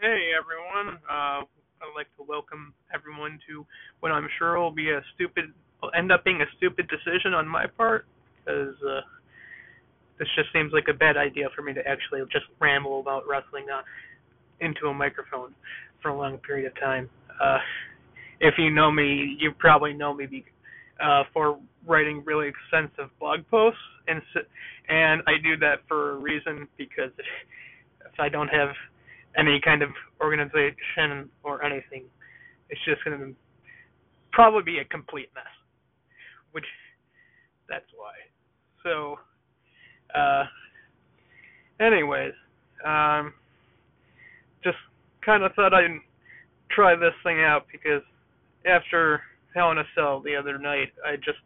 Hey everyone, uh, I'd like to welcome everyone to what I'm sure will be a stupid, will end up being a stupid decision on my part, because uh, this just seems like a bad idea for me to actually just ramble about wrestling uh, into a microphone for a long period of time. Uh, if you know me, you probably know me be, uh, for writing really extensive blog posts, and and I do that for a reason because if I don't have any kind of organization or anything. It's just going to probably be a complete mess. Which, that's why. So, uh, anyways, um, just kind of thought I'd try this thing out because after Hell in a Cell the other night, I just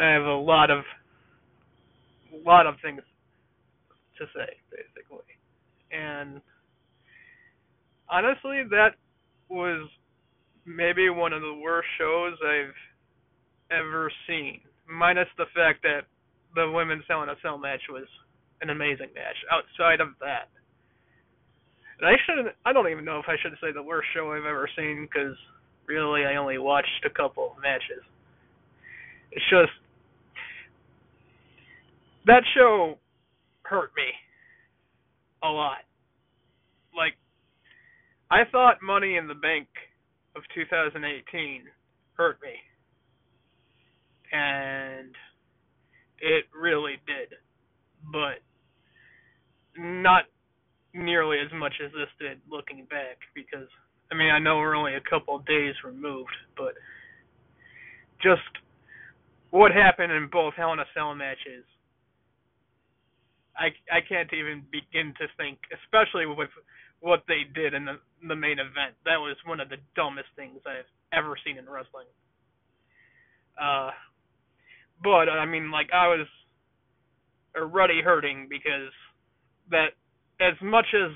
I have a lot of a lot of things to say, basically and honestly, that was maybe one of the worst shows I've ever seen. Minus the fact that the women's Hell in a Cell match was an amazing match. Outside of that, and I should I don't even know if I should say the worst show I've ever seen because really I only watched a couple of matches. It's just that show hurt me a lot. Like, I thought Money in the Bank of 2018 hurt me. And it really did. But not nearly as much as this did looking back because I mean I know we're only a couple of days removed, but just what happened in both Hell in a Cell matches I I can't even begin to think, especially with what they did in the the main event. That was one of the dumbest things I've ever seen in wrestling. Uh, but I mean, like I was already hurting because that as much as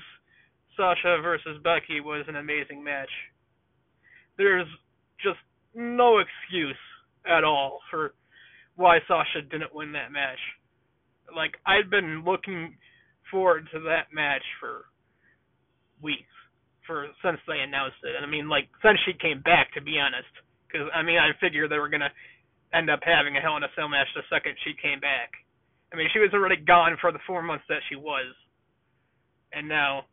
Sasha versus Becky was an amazing match, there's just no excuse at all for why Sasha didn't win that match like I'd been looking forward to that match for weeks, for since they announced it. And I mean, like since she came back, to be honest, because I mean, I figured they were gonna end up having a Hell in a Cell match the second she came back. I mean, she was already gone for the four months that she was, and now,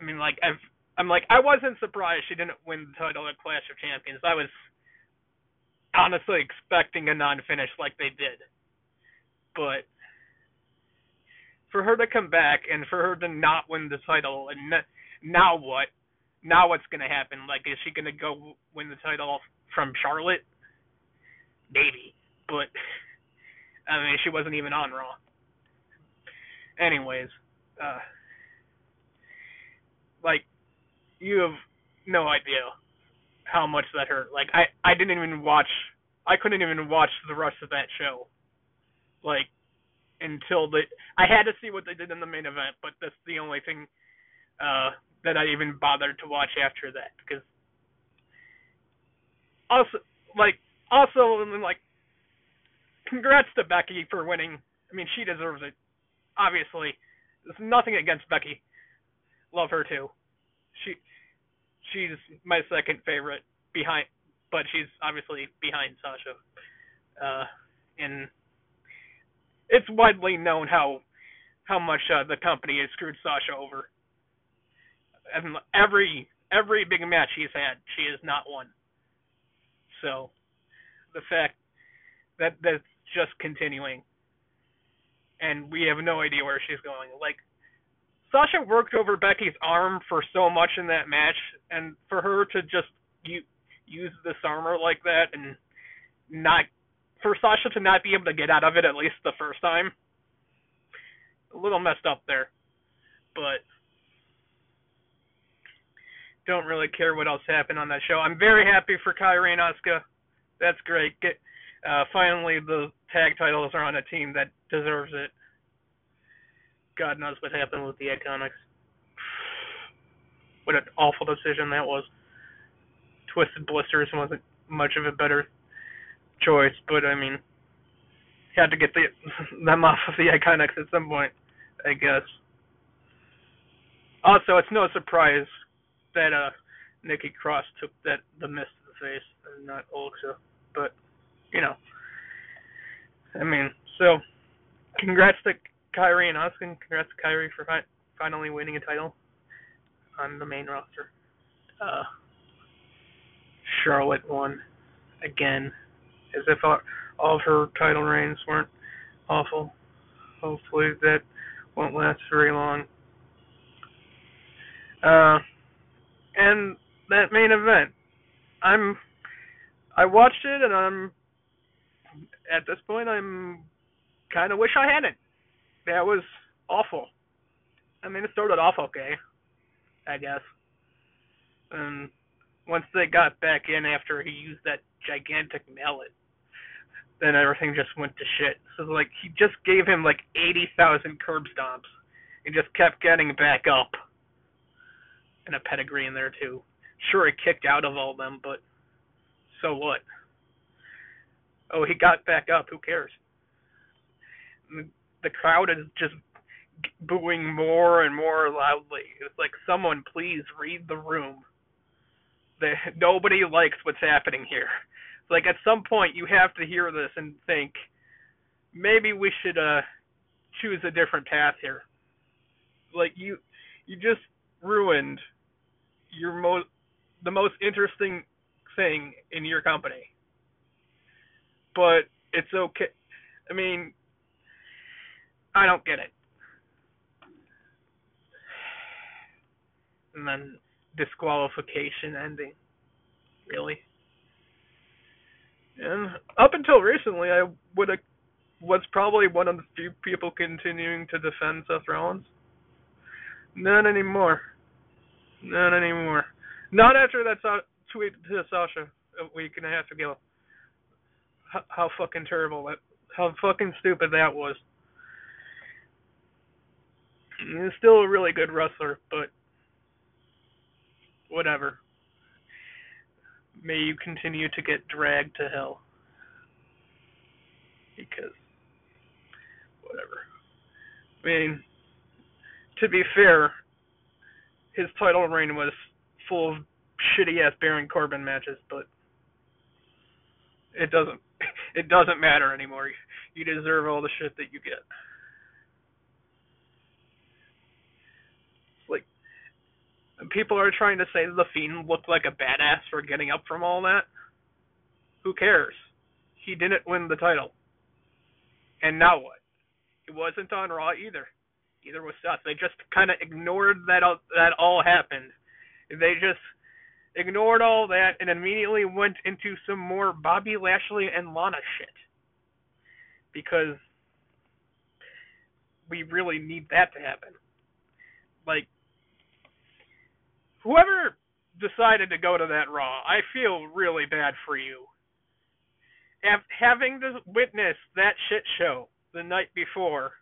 I mean, like I've. I'm like I wasn't surprised she didn't win the title at Clash of Champions. I was honestly expecting a non-finish like they did but for her to come back and for her to not win the title and now what? Now what's going to happen? Like, is she going to go win the title from Charlotte? Maybe, but I mean, she wasn't even on Raw. Anyways, uh, like, you have no idea how much that hurt. Like, I I didn't even watch. I couldn't even watch the rest of that show like until the I had to see what they did in the main event, but that's the only thing uh that I even bothered to watch after that because also like also like congrats to Becky for winning. I mean she deserves it. Obviously. There's nothing against Becky. Love her too. She she's my second favorite behind but she's obviously behind Sasha. Uh in it's widely known how how much uh, the company has screwed Sasha over. And every every big match he's had, she has not won. So the fact that that's just continuing, and we have no idea where she's going. Like Sasha worked over Becky's arm for so much in that match, and for her to just u- use this armor like that and not for Sasha to not be able to get out of it at least the first time, a little messed up there. But don't really care what else happened on that show. I'm very happy for Kairi and Asuka. That's great. Get uh, finally the tag titles are on a team that deserves it. God knows what happened with the Iconics. What an awful decision that was. Twisted Blisters wasn't much of a better choice, but I mean, he had to get the them off of the Iconics at some point, I guess. Also, it's no surprise that uh Nikki Cross took that the miss to the face and not Alexa, but you know, I mean, so congrats to Kairi and Asuka. Congrats to Kairi for fi- finally winning a title on the main roster. Uh, Charlotte won again, as if all, of her title reigns weren't awful. Hopefully that won't last very long. Uh, and that main event, I'm, I watched it and I'm, at this point I'm, kind of wish I hadn't. That was awful. I mean, it started off okay, I guess. And once they got back in after he used that gigantic mallet, then everything just went to shit. So like he just gave him like eighty thousand curb stomps and just kept getting back up. And a pedigree in there too. Sure he kicked out of all them, but so what? Oh, he got back up. Who cares? The crowd is just booing more and more loudly. It's like someone please read the room. Nobody likes what's happening here. Like at some point you have to hear this and think maybe we should uh choose a different path here. Like you you just ruined your most the most interesting thing in your company. But it's okay. I mean, I don't get it. And then disqualification ending. Really? And up until recently, I would have was probably one of the few people continuing to defend Seth Rollins. Not anymore. Not anymore. Not after that so- tweet to Sasha a week and a half ago. H- how fucking terrible that, how fucking stupid that was. He's still a really good wrestler, but whatever. May you continue to get dragged to hell. Because, whatever. I mean, to be fair, his title reign was full of shitty ass Baron Corbin matches, but it doesn't it doesn't matter anymore. You deserve all the shit that you get. Like people are trying to say the Fiend looked like a badass for getting up from all that. Who cares? He didn't win the title. And now what? It wasn't on Raw either. Either was Seth. They just kind of ignored that all, that all happened. They just ignored all that and immediately went into some more Bobby Lashley and Lana shit. Because we really need that to happen. Like whoever decided to go to that Raw, I feel really bad for you. Having to witness that shit show the night before,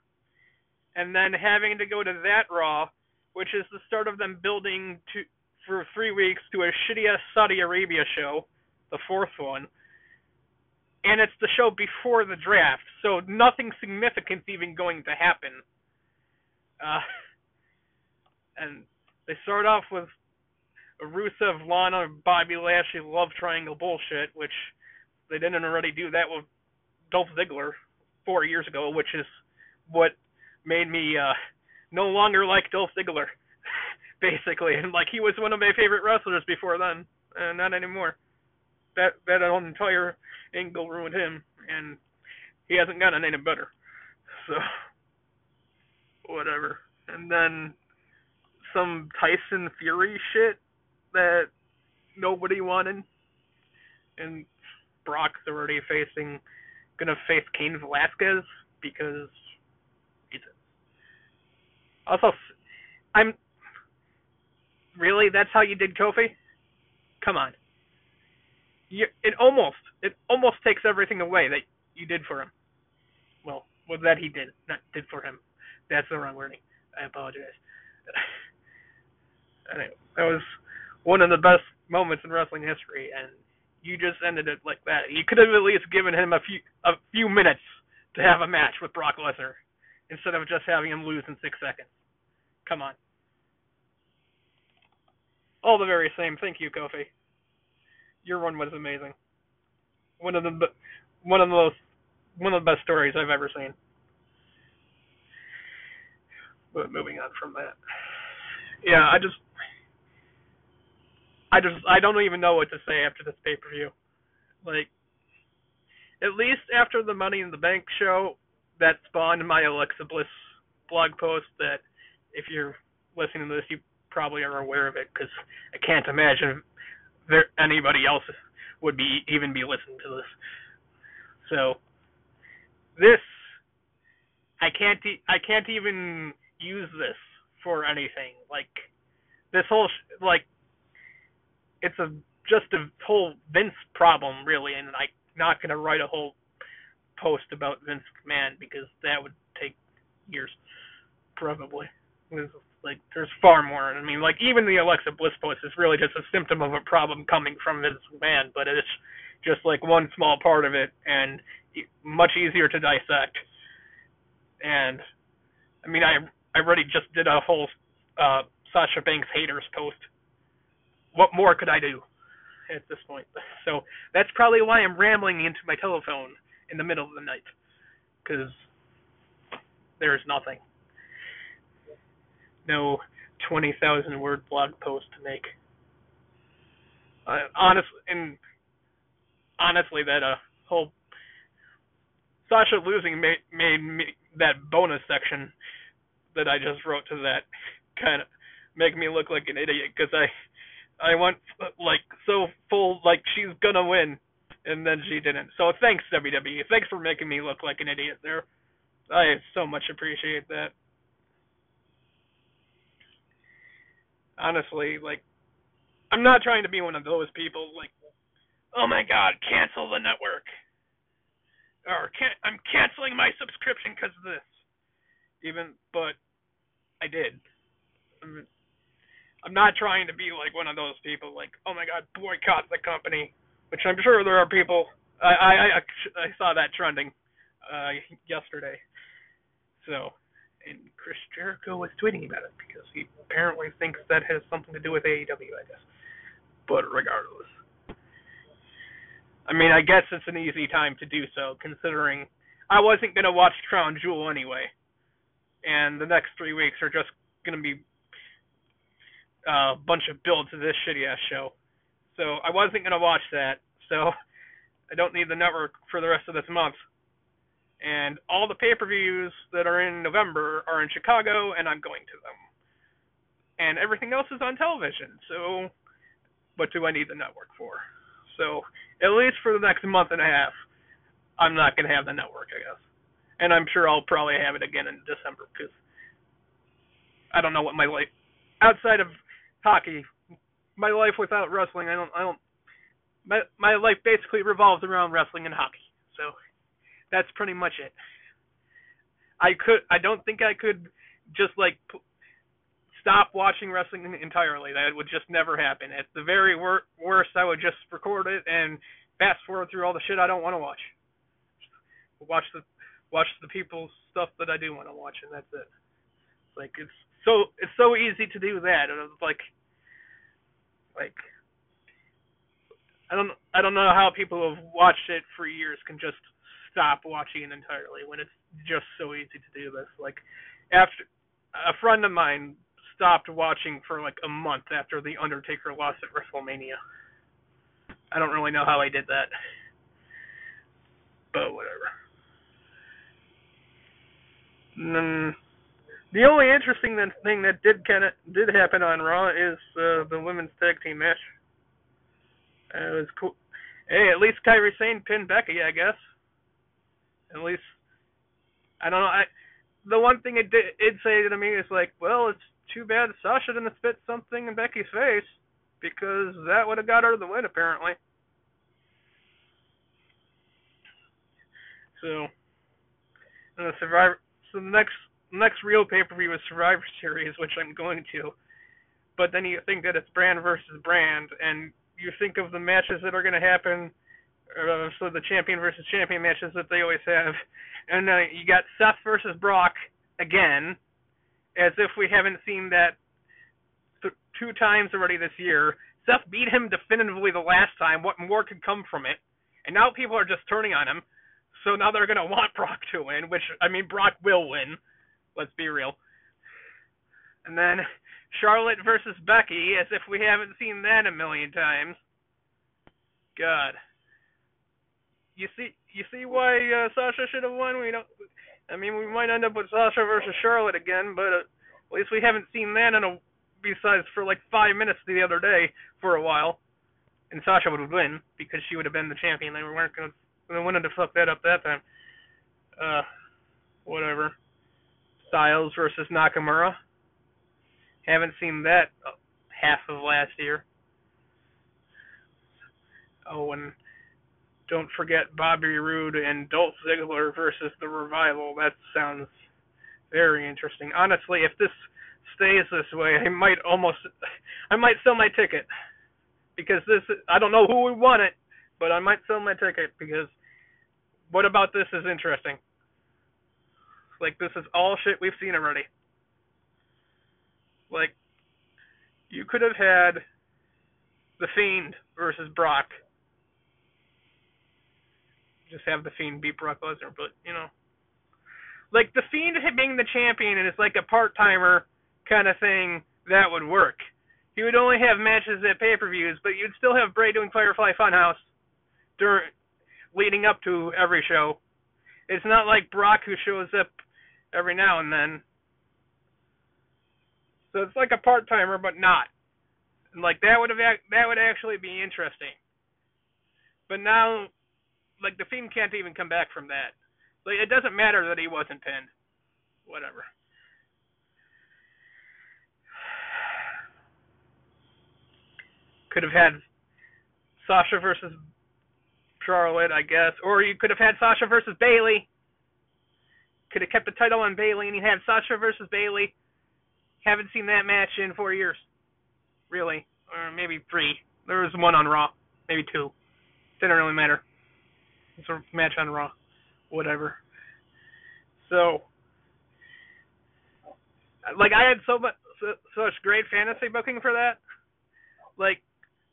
and then having to go to that Raw, which is the start of them building to for three weeks to a shitty ass Saudi Arabia show, the fourth one, and it's the show before the draft, so nothing significant's even going to happen. Uh, and they start off with Rusev, Lana, Bobby Lashley love triangle bullshit, which they didn't already do that with Dolph Ziggler four years ago, which is what made me uh no longer like Dolph Ziggler, basically. And like he was one of my favorite wrestlers before then, and not anymore. That that entire angle ruined him, and he hasn't gotten any better. So whatever. And then some Tyson Fury shit that nobody wanted. And Brock's already facing, gonna face Cain Velasquez because he's. Also, I'm. Really, that's how you did Kofi? Come on. You, it almost, it almost takes everything away that you did for him. Well, well, that he did, not did for him. That's the wrong wording. I apologize. anyway, that was one of the best moments in wrestling history, and you just ended it like that. You could have at least given him a few a few minutes to have a match with Brock Lesnar instead of just having him lose in six seconds. Come on. all the very same. Thank you, Kofi. Your run was amazing. One of the one of the most one of the best stories I've ever seen. But moving on from that, yeah, I just, I just, I don't even know what to say after this pay per view. Like, at least after the Money in the Bank show, that spawned my Alexa Bliss blog post. That if you're listening to this, you probably are aware of it because I can't imagine there anybody else would be even be listening to this. So this I can't e- I can't even use this for anything. Like this whole sh- like it's a just a whole Vince problem really, and I'm not gonna write a whole post about Vince McMahon because that would take years probably. It's like there's far more. I mean, like even the Alexa Bliss post is really just a symptom of a problem coming from Vince McMahon, but it's just like one small part of it and much easier to dissect. And I mean, I I already just did a whole uh, Sasha Banks haters post. What more could I do at this point? So that's probably why I'm rambling into my telephone in the middle of the night, because there's nothing. No 20,000 word blog post to make. Uh, honest and honestly, that uh, whole Sasha losing made, made me that bonus section that I just wrote to that kind of make me look like an idiot because I I went like so full like she's gonna win and then she didn't. So thanks WWE. Thanks for making me look like an idiot there. I so much appreciate that. Honestly, like I'm not trying to be one of those people like oh my god, cancel the network. Or can I'm canceling my subscription because of this. Even, but I did. I'm, I'm not trying to be like one of those people, like, oh my god, boycott the company, which I'm sure there are people. I I I, I saw that trending uh, yesterday. So, and Chris Jericho was tweeting about it because he apparently thinks that has something to do with AEW, I guess. But regardless, I mean, I guess it's an easy time to do so, considering I wasn't gonna watch Crown Jewel anyway, and the next three weeks are just gonna be a bunch of builds to this shitty ass show. So I wasn't gonna watch that. So I don't need the network for the rest of this month. And all the pay-per-views that are in November are in Chicago, and I'm going to them. And everything else is on television. So what do I need the network for? So at least for the next month and a half, I'm not to have the network, I guess. And I'm sure I'll probably have it again in December because I don't know what my life outside of hockey, my life without wrestling, I don't, I don't. My my life basically revolves around wrestling and hockey. So that's pretty much it. I could, I don't think I could just like stop watching wrestling entirely. That would just never happen. At the very wor- worst, I would just record it and fast forward through all the shit I don't want to watch. Watch the watch the people's stuff that I do want to watch, and that's it. Like it's so it's so easy to do that, and it's like like I don't I don't know how people who have watched it for years can just stop watching it entirely when it's just so easy to do this. Like after a friend of mine stopped watching for like a month after the Undertaker lost at WrestleMania. I don't really know how I did that, but whatever. And then the only interesting thing that did kind of did happen on Raw is uh, the women's tag team match. Uh, it was cool. Hey, at least Kairi Sane pinned Becky, I guess. At least I don't know. I the one thing it did, it say to me is like, well, it's too bad Sasha didn't spit something in Becky's face because that would have got her the win apparently. So, the Survivor. So the next next real pay per view is Survivor Series, which I'm going to. But then you think that it's brand versus brand, and you think of the matches that are going to happen. Uh, so the champion versus champion matches that they always have, and uh, you got Seth versus Brock again, as if we haven't seen that th- two times already this year. Seth beat him definitively the last time. What more could come from it? And now people are just turning on him. So now they're going to want Brock to win, which, I mean, Brock will win. Let's be real. And then Charlotte versus Becky, as if we haven't seen that a million times. God. You see, you see why uh, Sasha should have won. We don't. I mean, we might end up with Sasha versus Charlotte again, but uh, at least we haven't seen that in a besides for like five minutes the other day for a while. And Sasha would have win because she would have been the champion. They weren't gonna they wanted to fuck that up that time. Uh, whatever. Styles versus Nakamura. Haven't seen that uh, half of last year. Oh, and don't forget Bobby Roode and Dolph Ziggler versus the Revival. That sounds very interesting. Honestly, if this stays this way, I might almost, I might sell my ticket because this. I don't know who would want it, but I might sell my ticket because what about this is interesting. Like this is all shit we've seen already. Like you could have had the Fiend versus Brock. Just have the Fiend beat Brock Lesnar, but you know, like the Fiend being the champion and it's like a part timer kind of thing that would work. He would only have matches at pay per views, but you'd still have Bray doing Firefly Funhouse during leading up to every show. It's not like Brock who shows up every now and then. So it's like a part timer, but not. Like that would have that would actually be interesting. But now, like the Fiend can't even come back from that. Like it doesn't matter that he wasn't pinned. Whatever. Could have had Sasha versus Charlotte, I guess, or you could have had Sasha versus Bayley. Could have kept the title on Bayley, and you had Sasha versus Bayley. Haven't seen that match in four years, really, or maybe three. There was one on Raw, maybe two. Didn't really matter. It's a match on Raw, whatever. So, like, I had so much, so, such great fantasy booking for that. Like,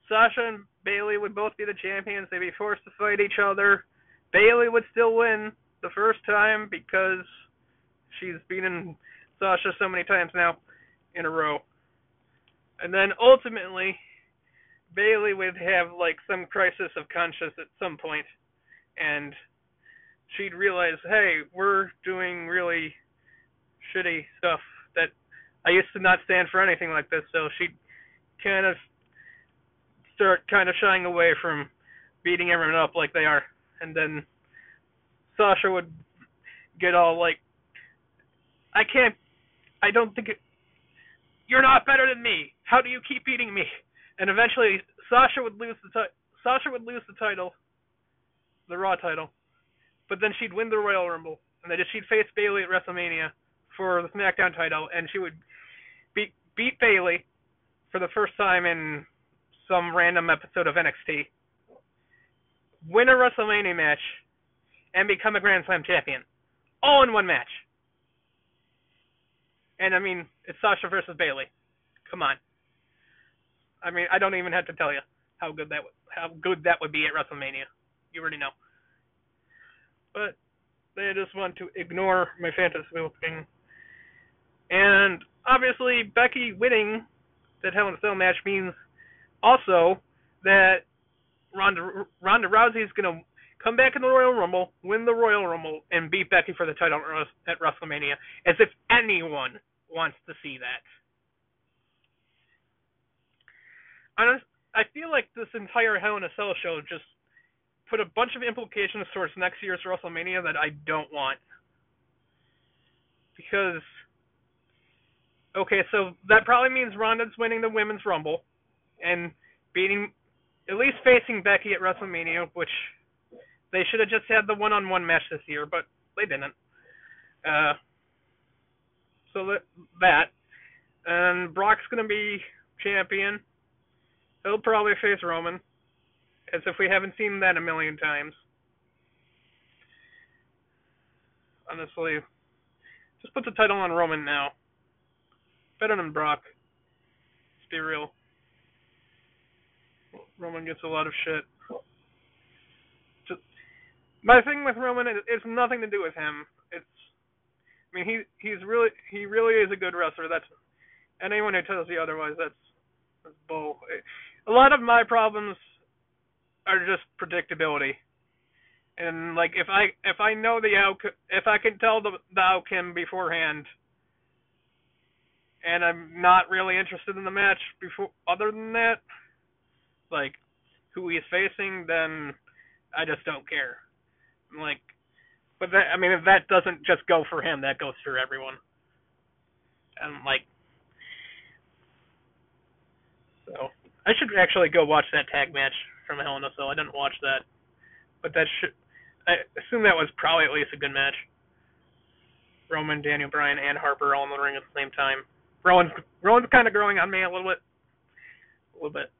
Sasha and Bayley would both be the champions. They'd be forced to fight each other. Bayley would still win the first time because she's beaten Sasha so many times now in a row. And then ultimately, Bayley would have like some crisis of conscience at some point, and she'd realize, hey, we're doing really shitty stuff that I used to not stand for anything like this. So she'd kind of start kind of shying away from beating everyone up like they are, and then Sasha would get all like, "I can't, I don't think it, you're not better than me. How do you keep beating me?" And eventually Sasha would lose the ti- Sasha would lose the title, the Raw title, but then she'd win the Royal Rumble, and then she'd face Bayley at WrestleMania for the SmackDown title, and she would beat beat Bayley for the first time in some random episode of NXT, win a WrestleMania match, and become a Grand Slam champion, all in one match. And I mean, it's Sasha versus Bayley. Come on. I mean, I don't even have to tell you how good that would, how good that would be at WrestleMania. You already know. But they just want to ignore my fantasy booking. And obviously, Becky winning that Hell in a Cell match means also that Ronda Ronda Rousey is going to come back in the Royal Rumble, win the Royal Rumble, and beat Becky for the title at WrestleMania, as if anyone wants to see that. Honest, I feel like this entire Hell in a Cell show just put a bunch of implications towards next year's WrestleMania that I don't want. Because, okay, so that probably means Ronda's winning the Women's Rumble and beating, at least facing Becky at WrestleMania, which they should have just had the one-on-one match this year, but they didn't. Uh, so that, that, and Brock's gonna be champion. He'll probably face Roman, as if we haven't seen that a million times. Honestly, just put the title on Roman now. Better than Brock be real. Roman gets a lot of shit. My thing with Roman is it's nothing to do with him. It's I mean he he's really he really is a good wrestler. That's anyone who tells you otherwise that's that's bull. A lot of my problems are just predictability. And like if I if I know the outcome if I can tell the the outcome beforehand and I'm not really interested in the match before other than that, like who he's facing, then I just don't care. Like but that I mean if that doesn't just go for him, that goes for everyone. And like so I should actually go watch that tag match from Hell in a Cell. I didn't watch that. But that should I assume that was probably at least a good match. Roman, Daniel Bryan, and Harper all in the ring at the same time. Rowan's Rowan's kind of growing on me a little bit, a little bit.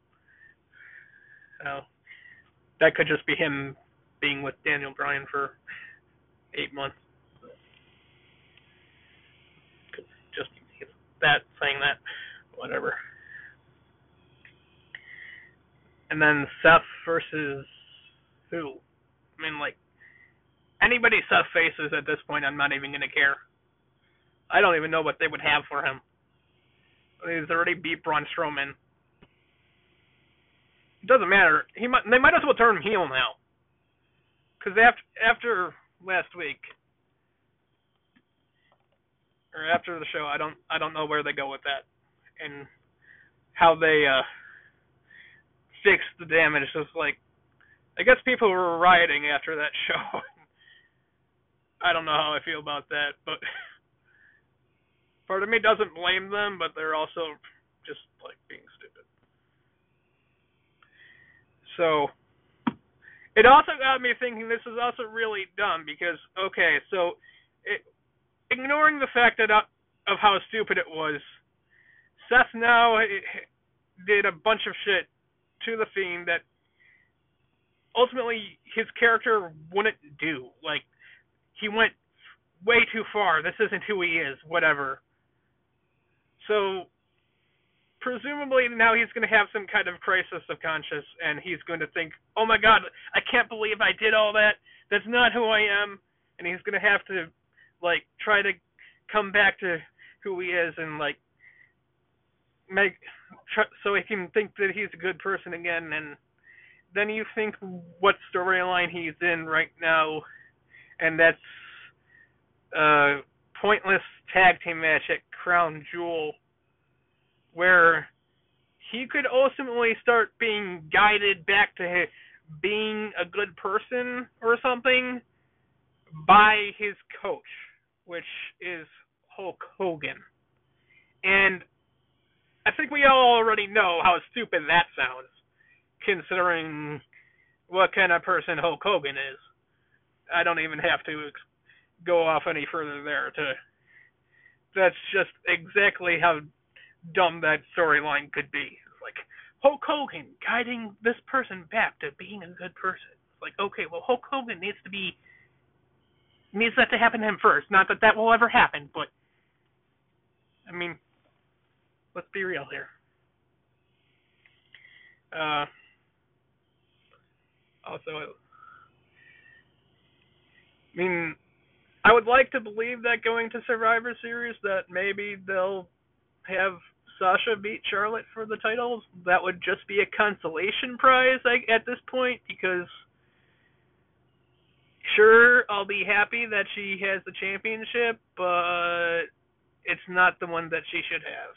So that could just be him being with Daniel Bryan for eight months. Just that saying that, whatever. And then Seth versus who? I mean, like anybody Seth faces at this point, I'm not even gonna care. I don't even know what they would have for him. He's already beat Braun Strowman. It doesn't matter. He might. They might as well turn him heel now. Because after after last week, or after the show, I don't I don't know where they go with that, and how they uh fix the damage. It's like, I guess people were rioting after that show. I don't know how I feel about that, but part of me doesn't blame them, but they're also just like being stupid. So it also got me thinking this is also really dumb because okay, so it, ignoring the fact that uh, of how stupid it was, Seth now did a bunch of shit to the Fiend that ultimately his character wouldn't do. Like he went way too far. This isn't who he is. Whatever. So presumably now he's going to have some kind of crisis of conscience and he's going to think, "Oh my god, I can't believe I did all that. That's not who I am." And he's going to have to like try to come back to who he is and like make tr- so he can think that he's a good person again and then you think what storyline he's in right now and that's a pointless tag team match at Crown Jewel where he could ultimately start being guided back to being a good person or something by his coach, which is Hulk Hogan. And I think we all already know how stupid that sounds, considering what kind of person Hulk Hogan is. I don't even have to go off any further there. To that's just exactly how dumb that storyline could be. It's like Hulk Hogan guiding this person back to being a good person. It's like, okay, well, Hulk Hogan needs to be needs that to happen to him first. Not that that will ever happen, but I mean, let's be real here. Uh, also, I mean, I would like to believe that going to Survivor Series that maybe they'll have Sasha beat Charlotte for the titles. That would just be a consolation prize at this point because sure I'll be happy that she has the championship, but it's not the one that she should have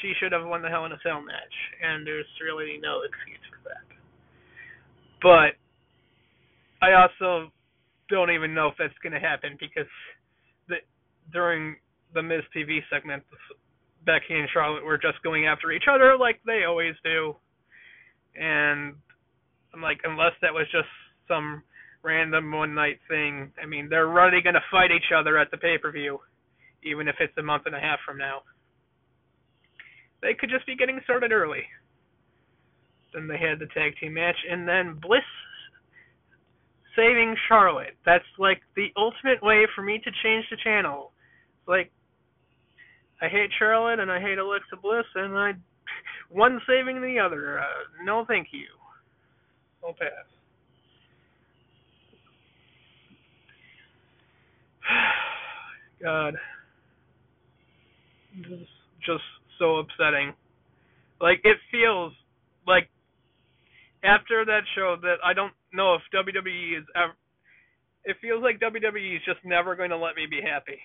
she should have won the Hell in a Cell match, and there's really no excuse for that. But I also don't even know if that's going to happen because the during the Miz TV segment, Becky and Charlotte were just going after each other like they always do, and I'm like, unless that was just some random one night thing, I mean, they're already going to fight each other at the pay per view, even if it's a month and a half from now. They could just be getting started early. Then they had the tag team match, and then Bliss saving Charlotte. That's like the ultimate way for me to change the channel. Like, I hate Charlotte and I hate Alexa Bliss, and I one saving the other. Uh, no, thank you. I'll pass. God, this is just so upsetting. Like it feels like after that show that I don't know if WWE is ever. It feels like WWE is just never going to let me be happy,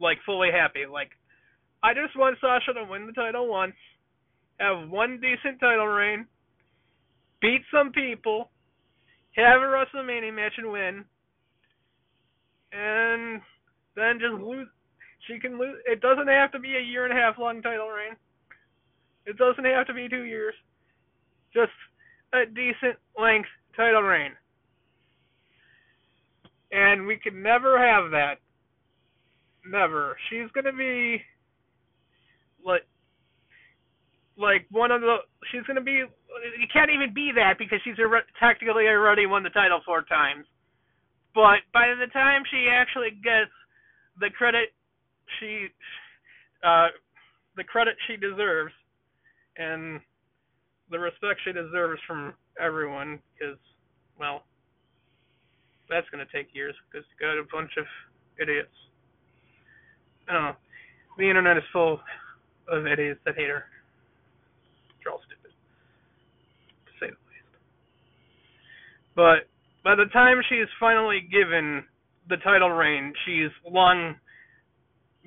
like fully happy. Like I just want Sasha to win the title once, have one decent title reign, beat some people, have a WrestleMania match and win, and then just lose. She can lose. It doesn't have to be a year and a half long title reign. It doesn't have to be two years. Just a decent length title reign. And we can never have that. Never. She's gonna be like like one of the she's gonna be you can't even be that because she's already, technically already won the title four times. But by the time she actually gets the credit she uh the credit she deserves and the respect she deserves from everyone because well that's going to take years because you got a bunch of idiots. I don't know. The internet is full of idiots that hate her. They're all stupid, to say the least. But by the time she's finally given the title reign, she's long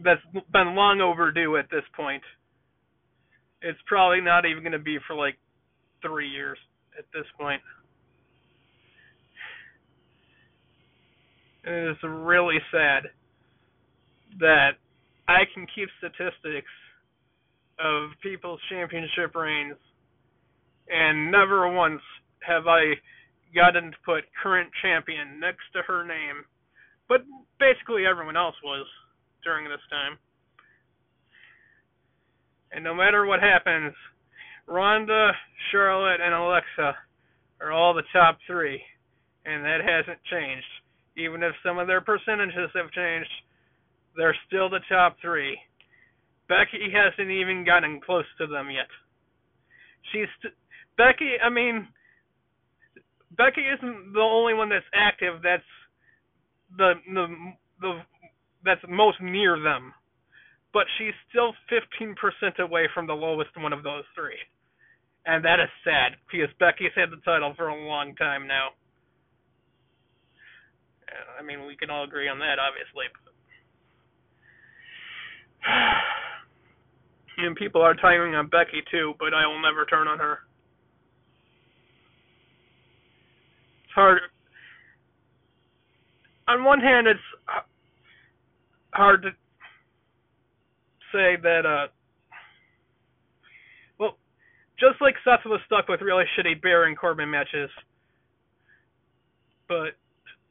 that's been long overdue at this point. It's probably not even going to be for like three years at this point. It is really sad that I can keep statistics of people's championship reigns, and never once have I gotten to put current champion next to her name. But basically, everyone else was during this time. And no matter what happens, Ronda, Charlotte, and Alexa are all the top three, and that hasn't changed. Even if some of their percentages have changed, they're still the top three. Becky hasn't even gotten close to them yet. She's Becky. I mean, Becky isn't the only one that's active. That's the the the that's most near them, but she's still 15% away from the lowest one of those three, and that is sad because Becky's had the title for a long time now. I mean, we can all agree on that, obviously. And people are timing on Becky too, but I will never turn on her. It's hard. On one hand, it's hard to say that. uh Well, just like Seth was stuck with really shitty Baron Corbin matches, but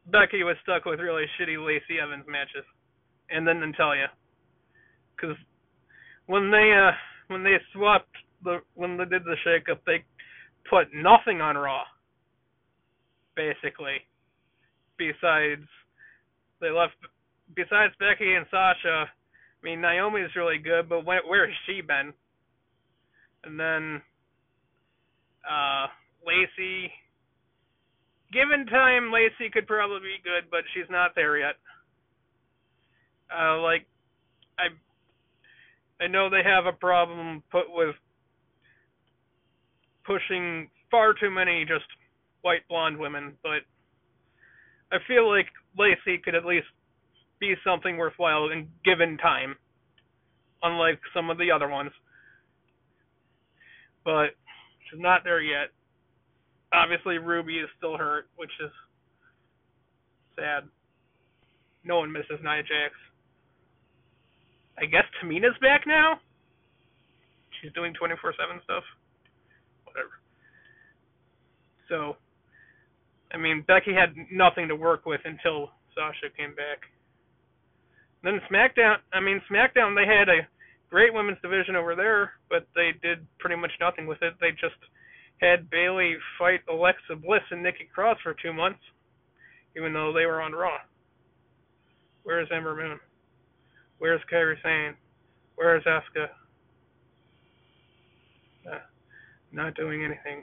Becky was stuck with really shitty Lacey Evans matches, and then Natalya, because when they uh when they swapped the when they did the shakeup, they put nothing on Raw. Basically, besides they left besides Becky and Sasha. I mean Naomi's really good, but where, where has she been? And then uh Lacey given time, Lacey could probably be good, but she's not there yet. Uh, like, I, I know they have a problem put with pushing far too many just white blonde women, but I feel like Lacey could at least be something worthwhile in given time, unlike some of the other ones. But she's not there yet obviously Ruby is still hurt, which is sad. No one misses Nia Jax. I guess Tamina's back now. She's doing 24/7 stuff. Whatever. So, I mean, Becky had nothing to work with until Sasha came back. Then SmackDown, I mean, SmackDown, they had a great women's division over there, but they did pretty much nothing with it. They just had Bayley fight Alexa Bliss and Nikki Cross for two months, even though they were on Raw. Where's Ember Moon? Where's Kairi Sane? Where's Asuka? Uh, not doing anything.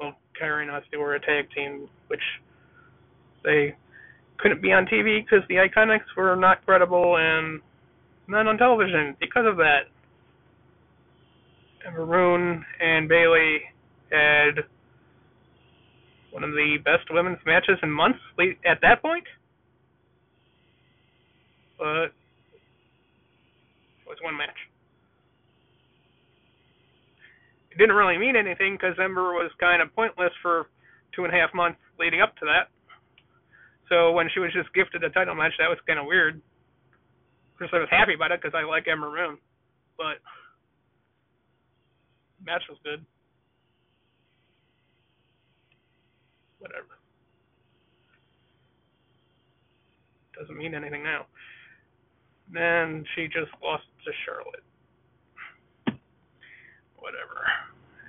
Well, Kairi and Asuka were a tag team, which they couldn't be on TV because the Iconics were not credible and not on television because of that. And Maroon and Bayley had one of the best women's matches in months at that point. But it was one match. It didn't really mean anything because Ember was kind of pointless for two and a half months leading up to that. So when she was just gifted a title match, that was kind of weird. Of course, I was happy about it because I like Ember Moon, but match was good. Whatever. Doesn't mean anything now. Then she just lost to Charlotte. Whatever.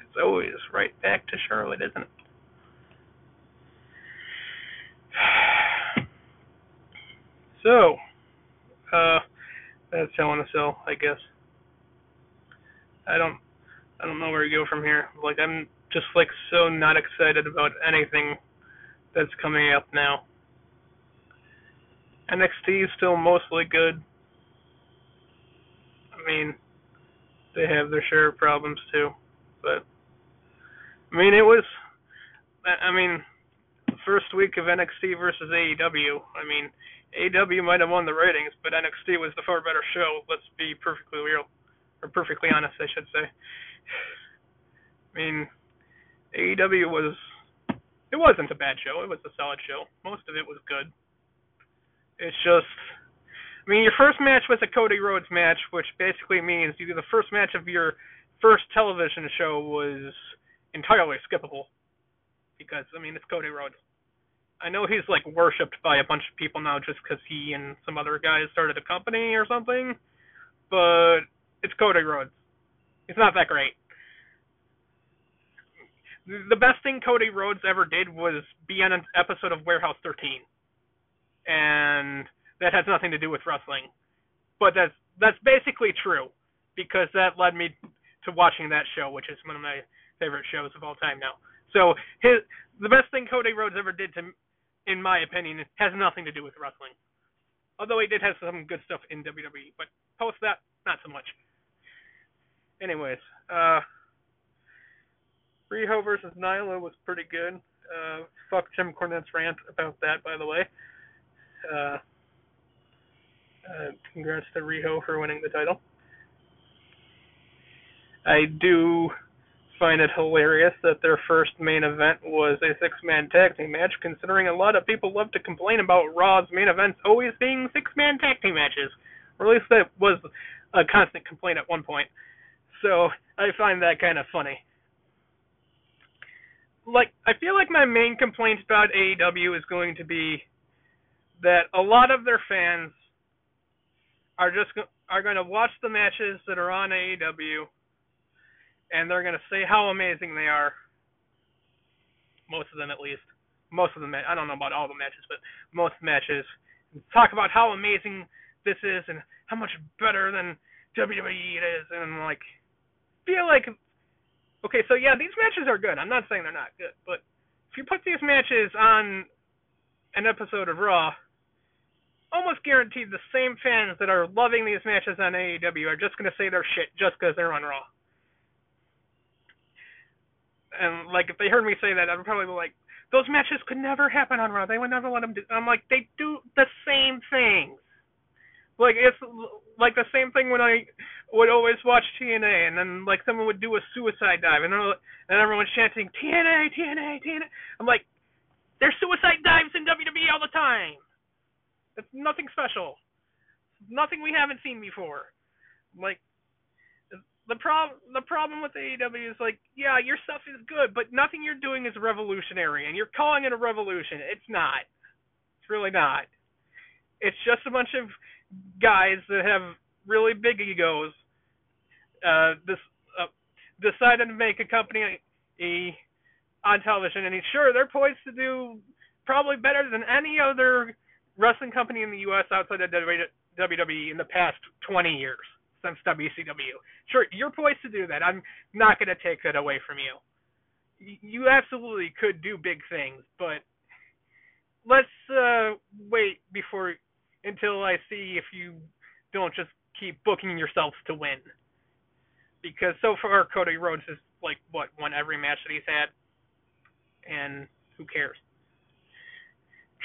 It's always right back to Charlotte, isn't it? So, uh, that's Hell in a Cell, I guess. I don't, I don't know where to go from here. Like, I'm just like so not excited about anything that's coming up now. NXT is still mostly good. I mean, they have their share of problems too, but I mean, it was. I mean, first week of NXT versus AEW. I mean, AEW might have won the ratings, but NXT was the far better show. Let's be perfectly real, or perfectly honest, I should say. I mean, AEW was. It wasn't a bad show. It was a solid show. Most of it was good. It's just. I mean, your first match was a Cody Rhodes match, which basically means either the first match of your first television show was entirely skippable. Because, I mean, it's Cody Rhodes. I know he's like worshipped by a bunch of people now just because he and some other guys started a company or something, but it's Cody Rhodes. He's not that great. The best thing Cody Rhodes ever did was be on an episode of Warehouse 13, and that has nothing to do with wrestling, but that's that's basically true because that led me to watching that show, which is one of my favorite shows of all time now. So his the best thing Cody Rhodes ever did to in my opinion, has nothing to do with wrestling. Although he did have some good stuff in WWE, but post that, not so much. Anyways, uh, Riho versus Nyla was pretty good. Uh, fuck Jim Cornette's rant about that, by the way. Uh, uh, congrats to Riho for winning the title. I do find it hilarious that their first main event was a six man tag team match, considering a lot of people love to complain about Raw's main events always being six man tag team matches. Or at least that was a constant complaint at one point. So I find that kind of funny. Like, I feel like my main complaint about AEW is going to be that a lot of their fans are just are going to watch the matches that are on AEW and they're going to say how amazing they are. Most of them, at least. Most of them. I don't know about all the matches, but most matches. Talk about how amazing this is and how much better than WWE it is, and like feel like okay, so yeah, these matches are good. I'm not saying they're not good, but if you put these matches on an episode of Raw, almost guaranteed the same fans that are loving these matches on AEW are just going to say they're shit just because they're on Raw and like if they heard me say that, I'd probably be like, those matches could never happen on Raw. They would never let them do. I'm like, they do the same things. Like it's like the same thing when I would always watch TNA, and then like someone would do a suicide dive, and and everyone's chanting TNA, TNA, TNA. I'm like, there's suicide dives in WWE all the time. It's nothing special. Nothing we haven't seen before. Like the problem the problem with AEW is like, yeah, your stuff is good, but nothing you're doing is revolutionary, and you're calling it a revolution. It's not. It's really not. It's just a bunch of guys that have really big egos. Uh, this uh, decided to make a company on television, and he's sure they're poised to do probably better than any other wrestling company in the U.S. outside of WWE in the past 20 years, since WCW. Sure, you're poised to do that. I'm not going to take that away from you. You absolutely could do big things, but let's uh, wait before until I see if you don't just keep booking yourselves to win. Because so far Cody Rhodes has like what won every match that he's had, and who cares?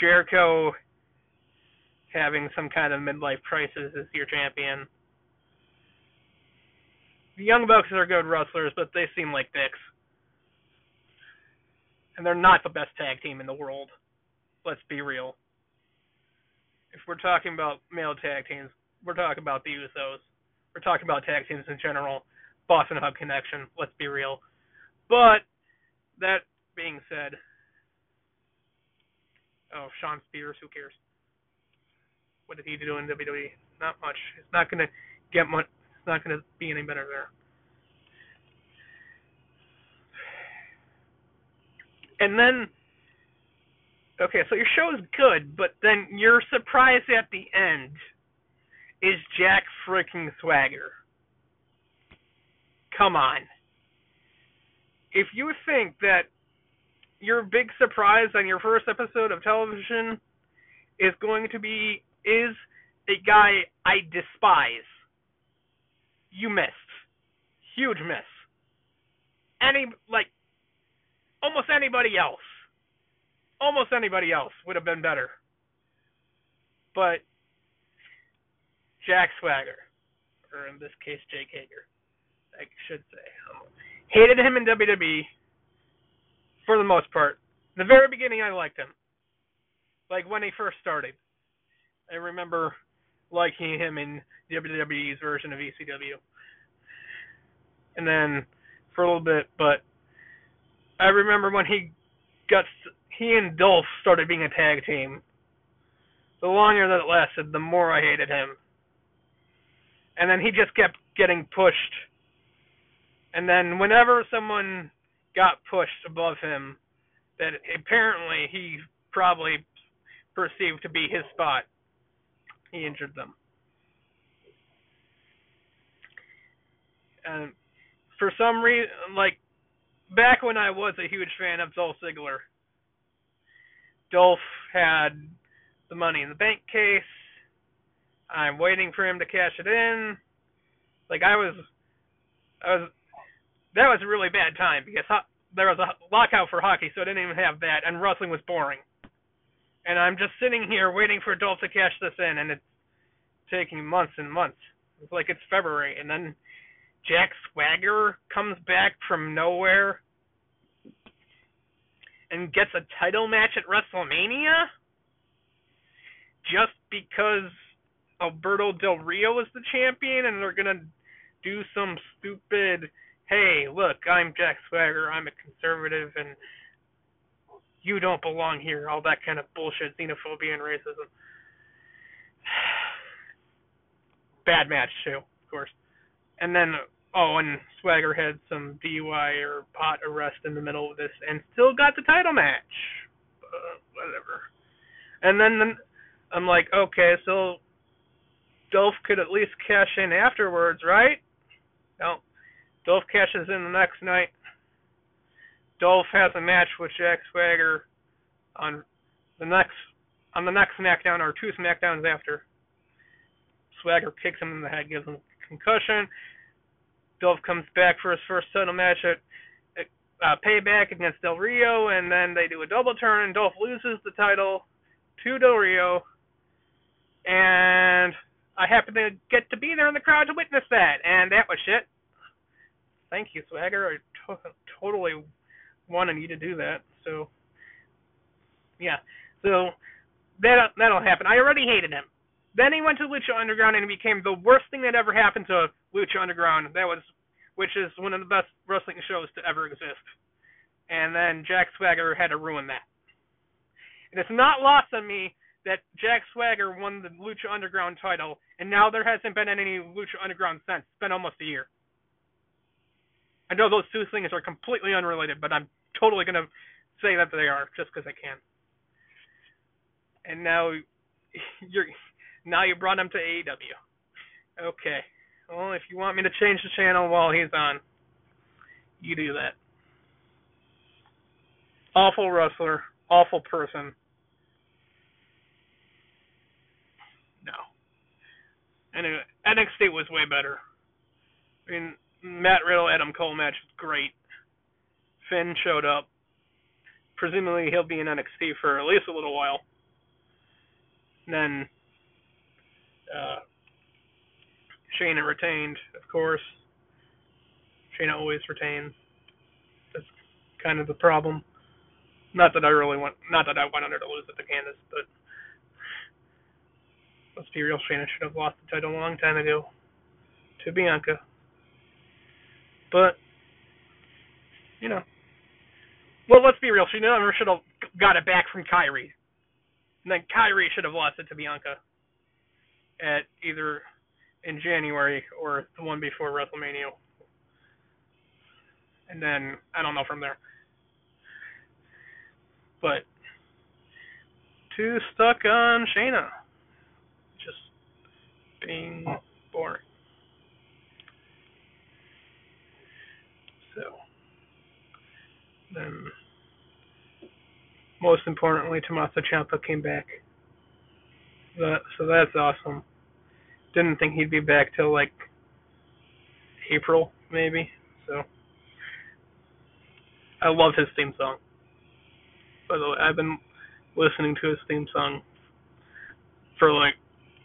Jericho having some kind of midlife crisis as your champion. The Young Bucks are good wrestlers, but they seem like dicks. And they're not the best tag team in the world. Let's be real. If we're talking about male tag teams, we're talking about the Usos. We're talking about tag teams in general. Boss 'n' Hug Connection, let's be real. But that being said, oh, Shawn Spears, who cares? What did he do in WWE? Not much. It's not going to get much. It's not going to be any better there. And then, okay, so your show is good, but then your surprise at the end is Jack freaking Swagger. Come on. If you think that your big surprise on your first episode of television is going to be is a guy I despise. You missed. Huge miss. Any like almost anybody else. Almost anybody else would have been better. But Jack Swagger, or in this case Jake Hager, I should say, hated him in WWE for the most part. In the very beginning, I liked him. Like when he first started. I remember liking him in WWE's version of ECW. And then for a little bit, but I remember when he got he and Dolph started being a tag team. The longer that it lasted, the more I hated him. And then he just kept getting pushed. And then whenever someone got pushed above him, that apparently he probably perceived to be his spot, he injured them. And for some reason, like back when I was a huge fan of Dolph Ziggler, Dolph had the Money in the Bank case. I'm waiting for him to cash it in. Like I was, I was. That was a really bad time because ho- there was a lockout for hockey, so I didn't even have that, and wrestling was boring and I'm just sitting here waiting for Dolph to cash this in, and it's taking months and months. It's like it's February, and then Jack Swagger comes back from nowhere and gets a title match at WrestleMania just because Alberto Del Rio is the champion, and they're gonna do some stupid. Hey, look, I'm Jack Swagger. I'm a conservative, and you don't belong here, all that kind of bullshit, xenophobia and racism. Bad match too, of course. And then oh, and Swagger had some DUI or pot arrest in the middle of this, and still got the title match. Uh, whatever. And then, then I'm like, okay, so Dolph could at least cash in afterwards, right? No. Dolph cashes in the next night. Dolph has a match with Jack Swagger on the next on the next SmackDown or two SmackDowns after. Swagger kicks him in the head, gives him a concussion. Dolph comes back for his first title match at uh, Payback against Del Rio, and then they do a double turn, and Dolph loses the title to Del Rio. And I happen to get to be there in the crowd to witness that, and that was shit. Thank you, Swagger. I to- totally wanted you to do that. So, yeah. So that that'll happen. I already hated him. Then he went to Lucha Underground and it became the worst thing that ever happened to Lucha Underground. That was, which is one of the best wrestling shows to ever exist. And then Jack Swagger had to ruin that. And it's not lost on me that Jack Swagger won the Lucha Underground title, and now there hasn't been any Lucha Underground since. It's been almost a year. I know those two things are completely unrelated, but I'm totally gonna say that they are just because I can. And now you're now you brought them to AEW. Okay, Well, if you want me to change the channel while he's on, you do that. Awful wrestler, awful person. No. Anyway, NXT was way better. I mean, Matt Riddle Adam Cole match was great. Finn showed up. Presumably he'll be in NXT for at least a little while. And then uh, Shayna retained, of course. Shayna always retains. That's kind of the problem. Not that I really want, not that I wanted her to lose it to Candice, but let's be real, Shayna should have lost the title a long time ago to Bianca. But you know, well, let's be real. She never should have got it back from Kairi. And then Kairi should have lost it to Bianca at either in January or the one before WrestleMania. And then I don't know from there. But too stuck on Shayna. Just being boring. So then most importantly Tommaso Ciampa came back. That, so that's awesome. Didn't think he'd be back till like April maybe. So I love his theme song. By the way, I've been listening to his theme song for like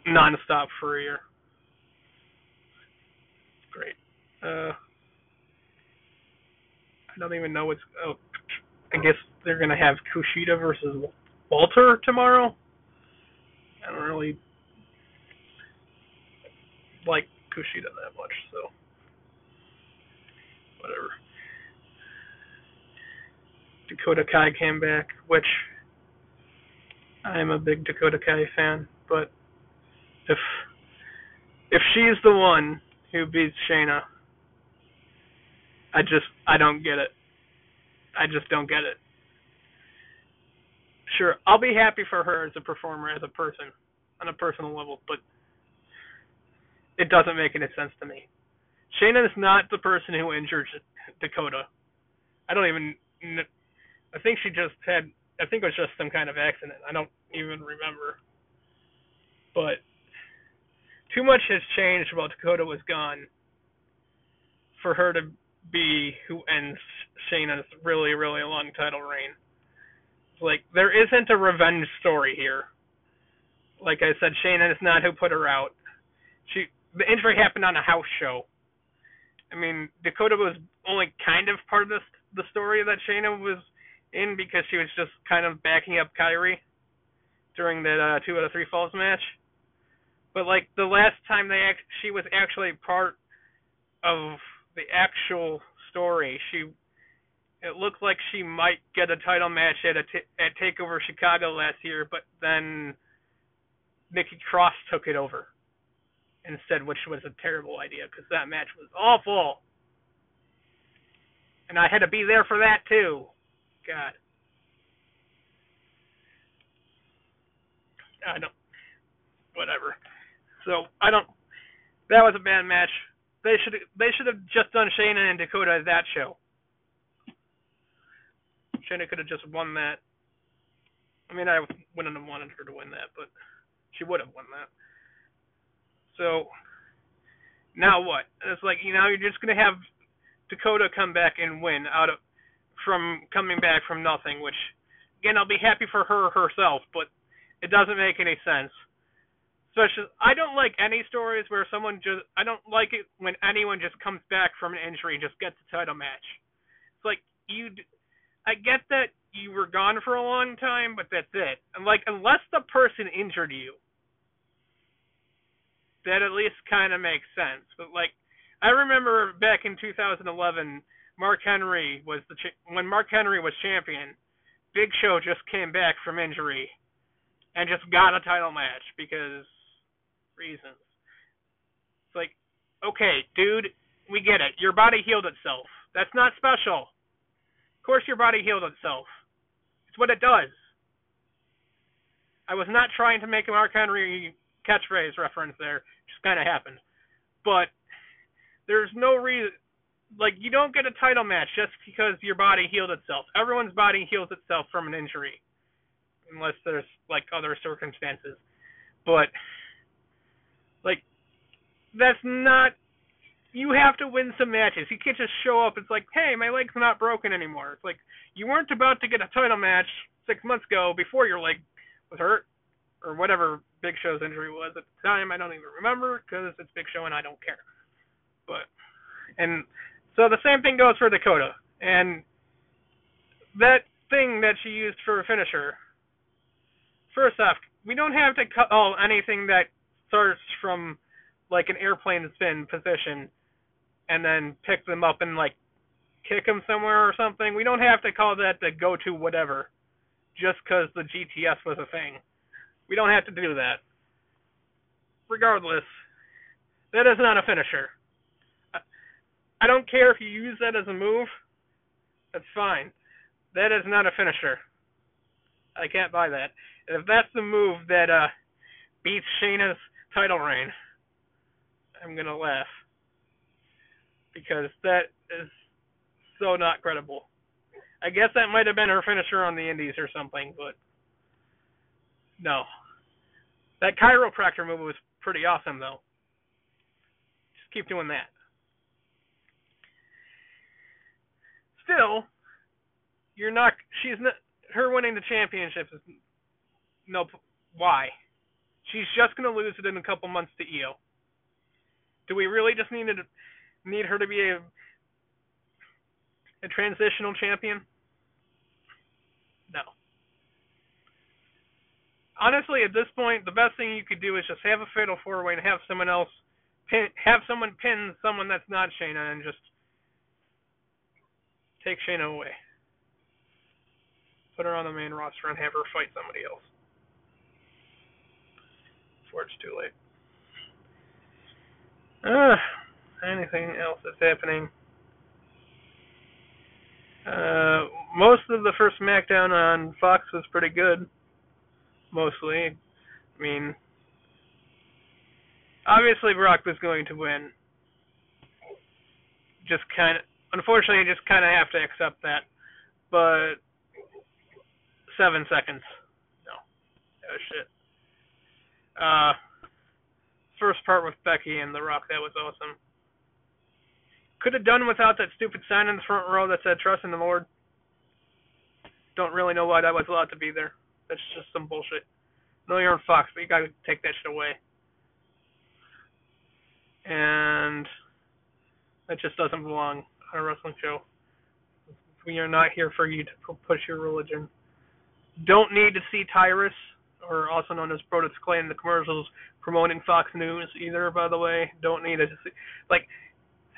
non-stop for a year. Great. Uh, I don't even know what's. Oh, I guess they're gonna have Kushida versus Walter tomorrow. I don't really like Kushida that much, so whatever. Dakota Kai came back, which I'm a big Dakota Kai fan, but if if she's the one who beats Shayna, I just I don't get it. I just don't get it. Sure, I'll be happy for her as a performer, as a person, on a personal level, but it doesn't make any sense to me. Shayna is not the person who injured Dakota. I don't even. I think she just had. I think it was just some kind of accident. I don't even remember. But too much has changed while Dakota was gone for her to be who ends Shayna's really, really long title reign. Like there isn't a revenge story here. Like I said, Shayna is not who put her out. She the injury happened on a house show. I mean, Dakota was only kind of part of the the story that Shayna was in because she was just kind of backing up Kairi during that uh, two out of three falls match. But like the last time they act, she was actually part of the actual story. She it looked like she might get a title match at a t- at Takeover Chicago last year, but then Nikki Cross took it over instead, which was a terrible idea because that match was awful. And I had to be there for that too. God. I don't. Whatever. So I don't. That was a bad match. They should they should have just done Shayna and Dakota at that show. Shayna could have just won that. I mean, I wouldn't have wanted her to win that, but she would have won that. So now what? It's like you know you're just gonna have Dakota come back and win out of from coming back from nothing, which again I'll be happy for her herself, but it doesn't make any sense. Especially, I don't like any stories where someone just. I don't like it when anyone just comes back from an injury and just gets a title match. It's like you. I get that you were gone for a long time, but that's it. And like, unless the person injured you, that at least kind of makes sense. But like, I remember back in 2011, Mark Henry was the cha- when Mark Henry was champion. Big Show just came back from injury and just got a title match because reasons. It's like, okay, dude, we get it. Your body healed itself. That's not special. Of course, your body healed itself. It's what it does. I was not trying to make a Mark Henry catchphrase reference there. Just kind of happened. But there's no reason like you don't get a title match just because your body healed itself. Everyone's body heals itself from an injury, unless there's like other circumstances. But like that's not. You have to win some matches. You can't just show up. It's like, hey, my leg's not broken anymore. It's like you weren't about to get a title match six months ago before your leg was hurt or whatever Big Show's injury was at the time. I don't even remember because it's Big Show and I don't care. But and so the same thing goes for Dakota. And that thing that she used for a finisher. First off, we don't have to call oh, anything that starts from like an airplane spin position and then pick them up and like kick them somewhere or something. We don't have to call that the go to whatever just because the GTS was a thing. We don't have to do that. Regardless, that is not a finisher. I don't care if you use that as a move. That's fine. That is not a finisher. I can't buy that. If that's the move that uh, beats Shayna's title reign, I'm gonna laugh because that is so not credible. I guess that might have been her finisher on the Indies or something, but no. That chiropractor move was pretty awesome though. Just keep doing that. still, you're not. She's not. Her winning the championship is no. Why? She's just going to lose it in a couple months to Io. Do we really just need to need her to be a a transitional champion? No. Honestly, at this point, the best thing you could do is just have a fatal four way and have someone else pin, have someone pin someone that's not Shayna and just Take Shayna away. Put her on the main roster and have her fight somebody else. Before it's too late. Uh, anything else that's happening? Uh, most of the first SmackDown on Fox was pretty good. Mostly. I mean, obviously Brock was going to win. Just kind of unfortunately, you just kind of have to accept that. But seven seconds. No. Oh shit. Uh, first part with Becky and The Rock, that was awesome. Could have done without that stupid sign in the front row that said "Trust in the Lord." Don't really know why that was allowed to be there. That's just some bullshit. No, you're on Fox, but you gotta take that shit away. And that just doesn't belong on a wrestling show. We are not here for you to push your religion. Don't need to see Tyrus, or also known as Brodus Clay, in the commercials promoting Fox News either. By the way, don't need to see. Like,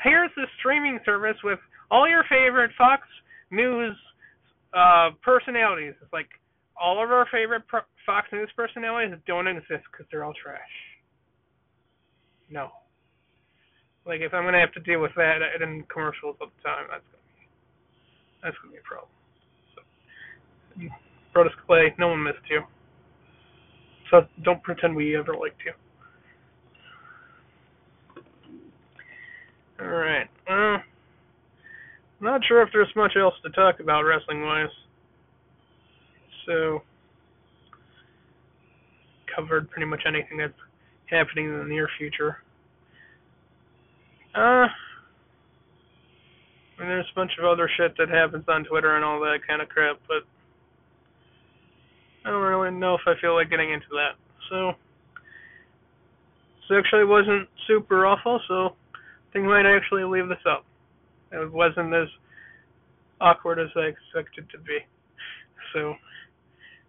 here's the streaming service with all your favorite Fox News uh, personalities. It's like all of our favorite pro- Fox News personalities don't exist because they're all trash. No. Like if I'm gonna have to deal with that in commercials all the time, that's gonna be that's gonna be a problem. So, Brodus Clay, no one missed you. So don't pretend we ever liked you. All right. Well, not sure if there's much else to talk about wrestling wise. So covered pretty much anything that's happening in the near future. Uh, and there's a bunch of other shit that happens on Twitter and all that kind of crap, but I don't really know if I feel like getting into that. So, this actually wasn't super awful, so I think I might actually leave this up. It wasn't as awkward as I expected to be. So,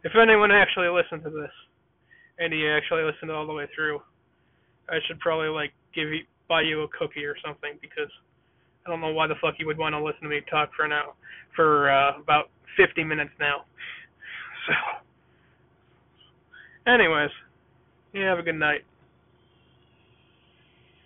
if anyone actually listened to this, and you actually listened all the way through, I should probably like give you buy you a cookie or something because I don't know why the fuck you would want to listen to me talk for now for uh, about 50 minutes now. So, anyways, you have a good night.